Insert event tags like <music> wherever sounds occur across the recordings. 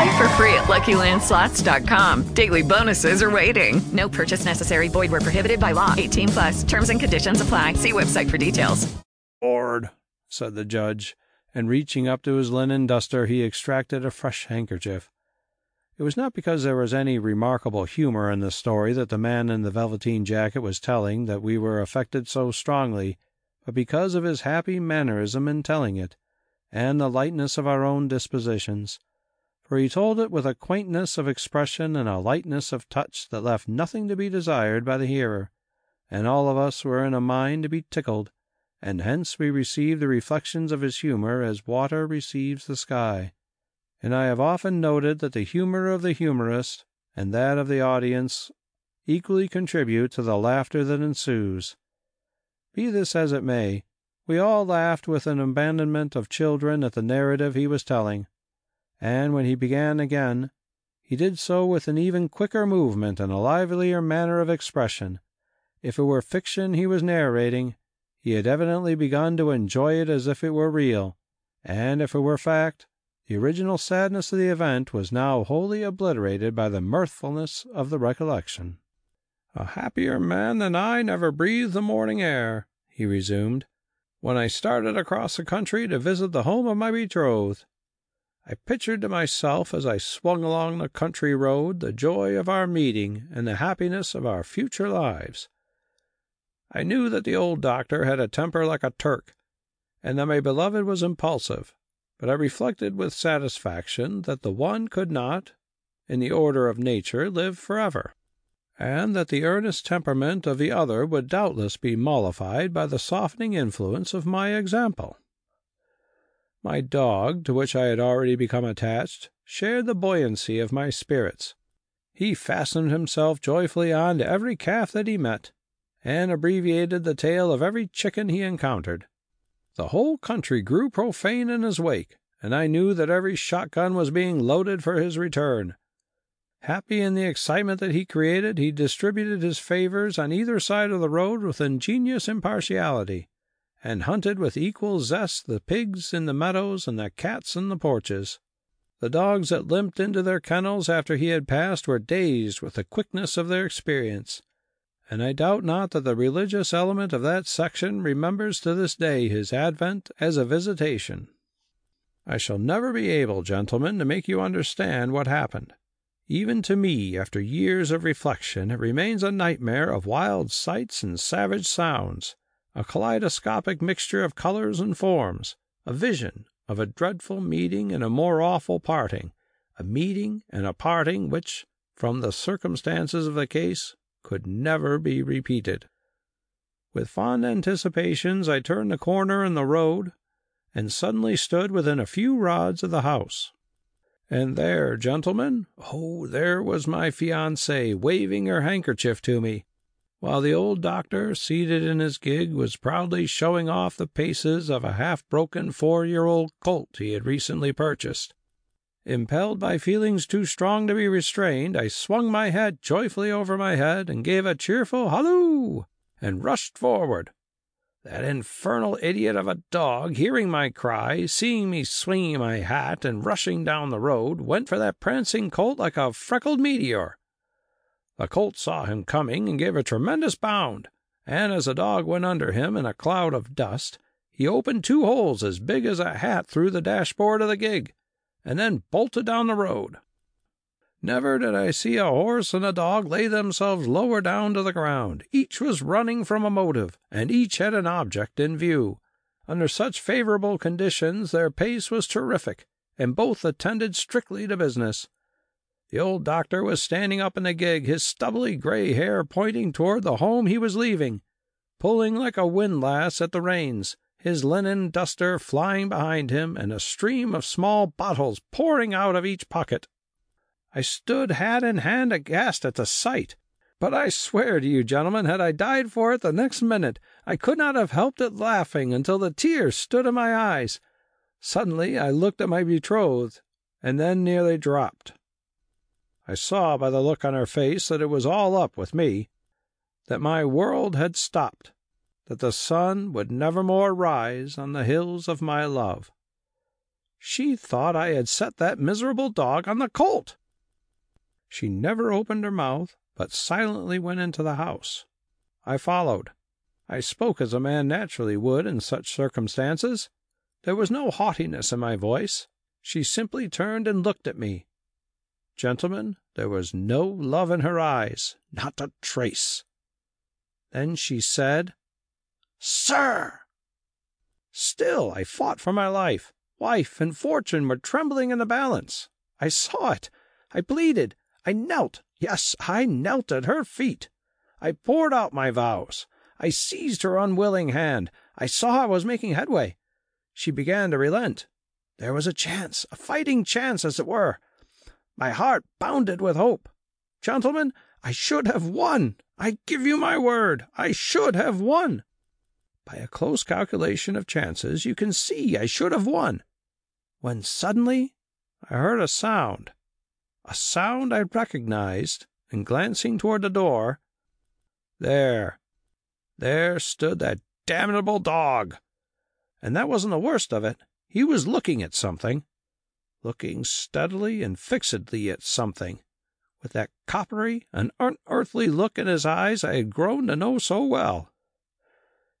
Play for free at LuckyLandSlots.com. Daily bonuses are waiting. No purchase necessary. Void where prohibited by law. 18 plus. Terms and conditions apply. See website for details. Lord, said the judge, and reaching up to his linen duster, he extracted a fresh handkerchief. It was not because there was any remarkable humor in the story that the man in the velveteen jacket was telling that we were affected so strongly, but because of his happy mannerism in telling it, and the lightness of our own dispositions for he told it with a quaintness of expression and a lightness of touch that left nothing to be desired by the hearer, and all of us were in a mind to be tickled, and hence we received the reflections of his humor as water receives the sky. And I have often noted that the humor of the humorist and that of the audience equally contribute to the laughter that ensues. Be this as it may, we all laughed with an abandonment of children at the narrative he was telling and when he began again, he did so with an even quicker movement and a livelier manner of expression. If it were fiction he was narrating, he had evidently begun to enjoy it as if it were real, and if it were fact, the original sadness of the event was now wholly obliterated by the mirthfulness of the recollection. A happier man than I never breathed the morning air, he resumed, when I started across the country to visit the home of my betrothed. I pictured to myself as I swung along the country road the joy of our meeting and the happiness of our future lives. I knew that the old doctor had a temper like a Turk, and that my beloved was impulsive, but I reflected with satisfaction that the one could not, in the order of nature, live forever, and that the earnest temperament of the other would doubtless be mollified by the softening influence of my example. My dog, to which I had already become attached, shared the buoyancy of my spirits. He fastened himself joyfully on to every calf that he met, and abbreviated the tail of every chicken he encountered. The whole country grew profane in his wake, and I knew that every shotgun was being loaded for his return. Happy in the excitement that he created, he distributed his favors on either side of the road with ingenious impartiality and hunted with equal zest the pigs in the meadows and the cats in the porches. The dogs that limped into their kennels after he had passed were dazed with the quickness of their experience, and I doubt not that the religious element of that section remembers to this day his advent as a visitation. I shall never be able, gentlemen, to make you understand what happened. Even to me, after years of reflection, it remains a nightmare of wild sights and savage sounds a kaleidoscopic mixture of colors and forms, a vision of a dreadful meeting and a more awful parting, a meeting and a parting which, from the circumstances of the case, could never be repeated. With fond anticipations, I turned the corner in the road and suddenly stood within a few rods of the house. And there, gentlemen, oh, there was my fiancée waving her handkerchief to me, while the old doctor, seated in his gig, was proudly showing off the paces of a half broken four year old colt he had recently purchased. Impelled by feelings too strong to be restrained, I swung my hat joyfully over my head and gave a cheerful halloo and rushed forward. That infernal idiot of a dog, hearing my cry, seeing me swinging my hat and rushing down the road, went for that prancing colt like a freckled meteor. The colt saw him coming and gave a tremendous bound, and as the dog went under him in a cloud of dust, he opened two holes as big as a hat through the dashboard of the gig, and then bolted down the road. Never did I see a horse and a dog lay themselves lower down to the ground. Each was running from a motive, and each had an object in view. Under such favorable conditions their pace was terrific, and both attended strictly to business. The old doctor was standing up in the gig, his stubbly gray hair pointing toward the home he was leaving, pulling like a windlass at the reins, his linen duster flying behind him, and a stream of small bottles pouring out of each pocket. I stood hat in hand aghast at the sight. But I swear to you, gentlemen, had I died for it the next minute, I could not have helped it laughing until the tears stood in my eyes. Suddenly I looked at my betrothed, and then nearly dropped. I saw by the look on her face that it was all up with me, that my world had stopped, that the sun would never more rise on the hills of my love. She thought I had set that miserable dog on the colt. She never opened her mouth, but silently went into the house. I followed. I spoke as a man naturally would in such circumstances. There was no haughtiness in my voice. She simply turned and looked at me. Gentlemen, there was no love in her eyes, not a trace. Then she said, Sir! Still I fought for my life. Wife and fortune were trembling in the balance. I saw it. I pleaded. I knelt. Yes, I knelt at her feet. I poured out my vows. I seized her unwilling hand. I saw I was making headway. She began to relent. There was a chance, a fighting chance, as it were. My heart bounded with hope. Gentlemen, I should have won. I give you my word, I should have won. By a close calculation of chances, you can see I should have won. When suddenly I heard a sound, a sound I recognized, and glancing toward the door, there, there stood that damnable dog. And that wasn't the worst of it. He was looking at something looking steadily and fixedly at something, with that coppery and unearthly look in his eyes I had grown to know so well.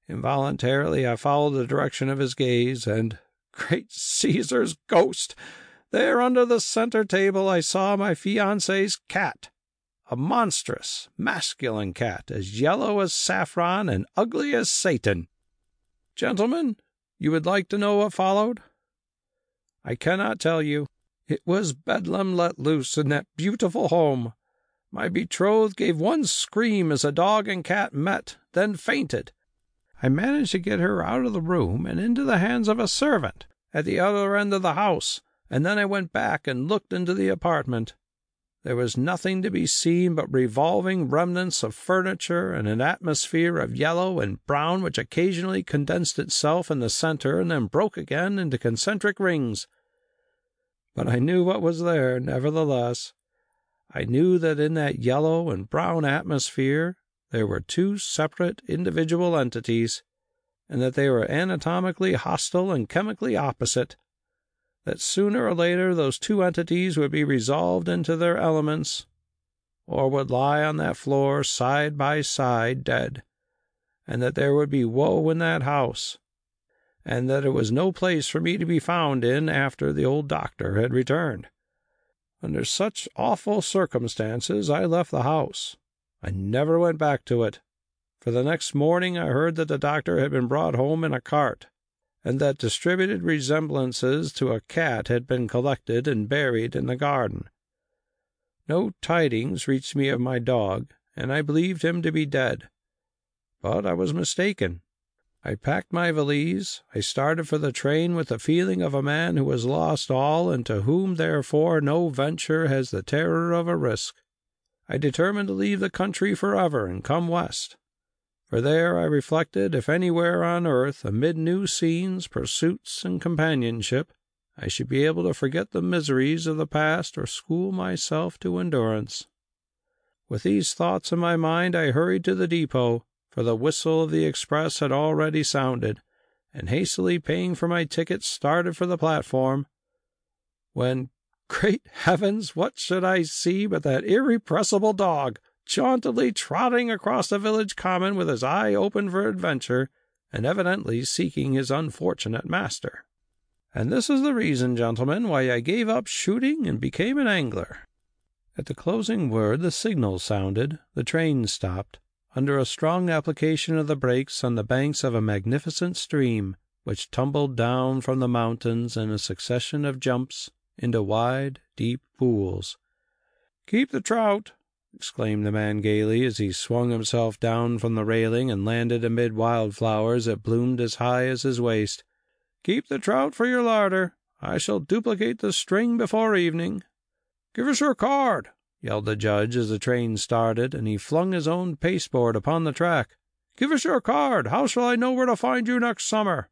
Involuntarily I followed the direction of his gaze, and, <laughs> great Caesar's ghost! there under the center table I saw my fiancée's cat, a monstrous, masculine cat, as yellow as saffron and ugly as Satan. Gentlemen, you would like to know what followed? I cannot tell you. It was bedlam let loose in that beautiful home. My betrothed gave one scream as a dog and cat met, then fainted. I managed to get her out of the room and into the hands of a servant at the other end of the house, and then I went back and looked into the apartment. There was nothing to be seen but revolving remnants of furniture and an atmosphere of yellow and brown which occasionally condensed itself in the center and then broke again into concentric rings. But I knew what was there, nevertheless. I knew that in that yellow and brown atmosphere there were two separate individual entities, and that they were anatomically hostile and chemically opposite that sooner or later those two entities would be resolved into their elements, or would lie on that floor side by side dead, and that there would be woe in that house, and that it was no place for me to be found in after the old doctor had returned. Under such awful circumstances I left the house. I never went back to it, for the next morning I heard that the doctor had been brought home in a cart and that distributed resemblances to a cat had been collected and buried in the garden. No tidings reached me of my dog, and I believed him to be dead. But I was mistaken. I packed my valise, I started for the train with the feeling of a man who has lost all and to whom, therefore, no venture has the terror of a risk. I determined to leave the country forever and come West. For there, I reflected, if anywhere on earth, amid new scenes, pursuits, and companionship, I should be able to forget the miseries of the past or school myself to endurance. With these thoughts in my mind, I hurried to the depot, for the whistle of the express had already sounded, and hastily paying for my ticket, started for the platform. When, <laughs> great heavens, what should I see but that irrepressible dog! Jauntily trotting across the village common with his eye open for adventure, and evidently seeking his unfortunate master. And this is the reason, gentlemen, why I gave up shooting and became an angler. At the closing word the signal sounded, the train stopped, under a strong application of the brakes on the banks of a magnificent stream, which tumbled down from the mountains in a succession of jumps into wide, deep pools. "Keep the trout!" Exclaimed the man gaily, as he swung himself down from the railing and landed amid wild flowers that bloomed as high as his waist. "Keep the trout for your larder. I shall duplicate the string before evening." "Give us your card!" yelled the judge as the train started, and he flung his own pasteboard upon the track. "Give us your card! How shall I know where to find you next summer?"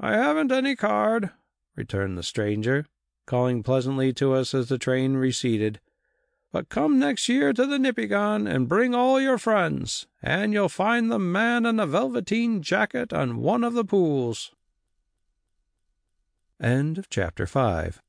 "I haven't any card," returned the stranger, calling pleasantly to us as the train receded. "But come next year to the Nipigon and bring all your friends, and you'll find the man in the velveteen jacket on one of the pools." Chapter 5